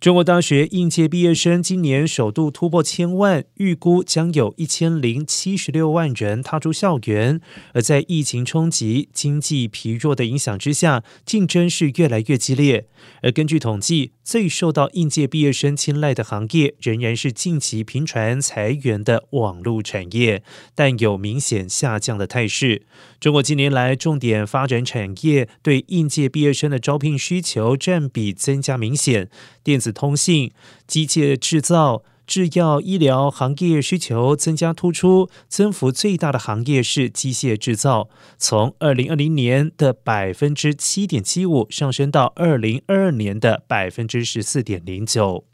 中国大学应届毕业生今年首度突破千万，预估将有一千零七十六万人踏出校园。而在疫情冲击、经济疲弱的影响之下，竞争是越来越激烈。而根据统计，最受到应届毕业生青睐的行业，仍然是近期频传裁员的网络产业，但有明显下降的态势。中国近年来重点发展产业，对应届毕业生的招聘需求占比增加明显，电子。通信、机械制造、制药、医疗行业需求增加突出，增幅最大的行业是机械制造，从二零二零年的百分之七点七五上升到二零二二年的百分之十四点零九。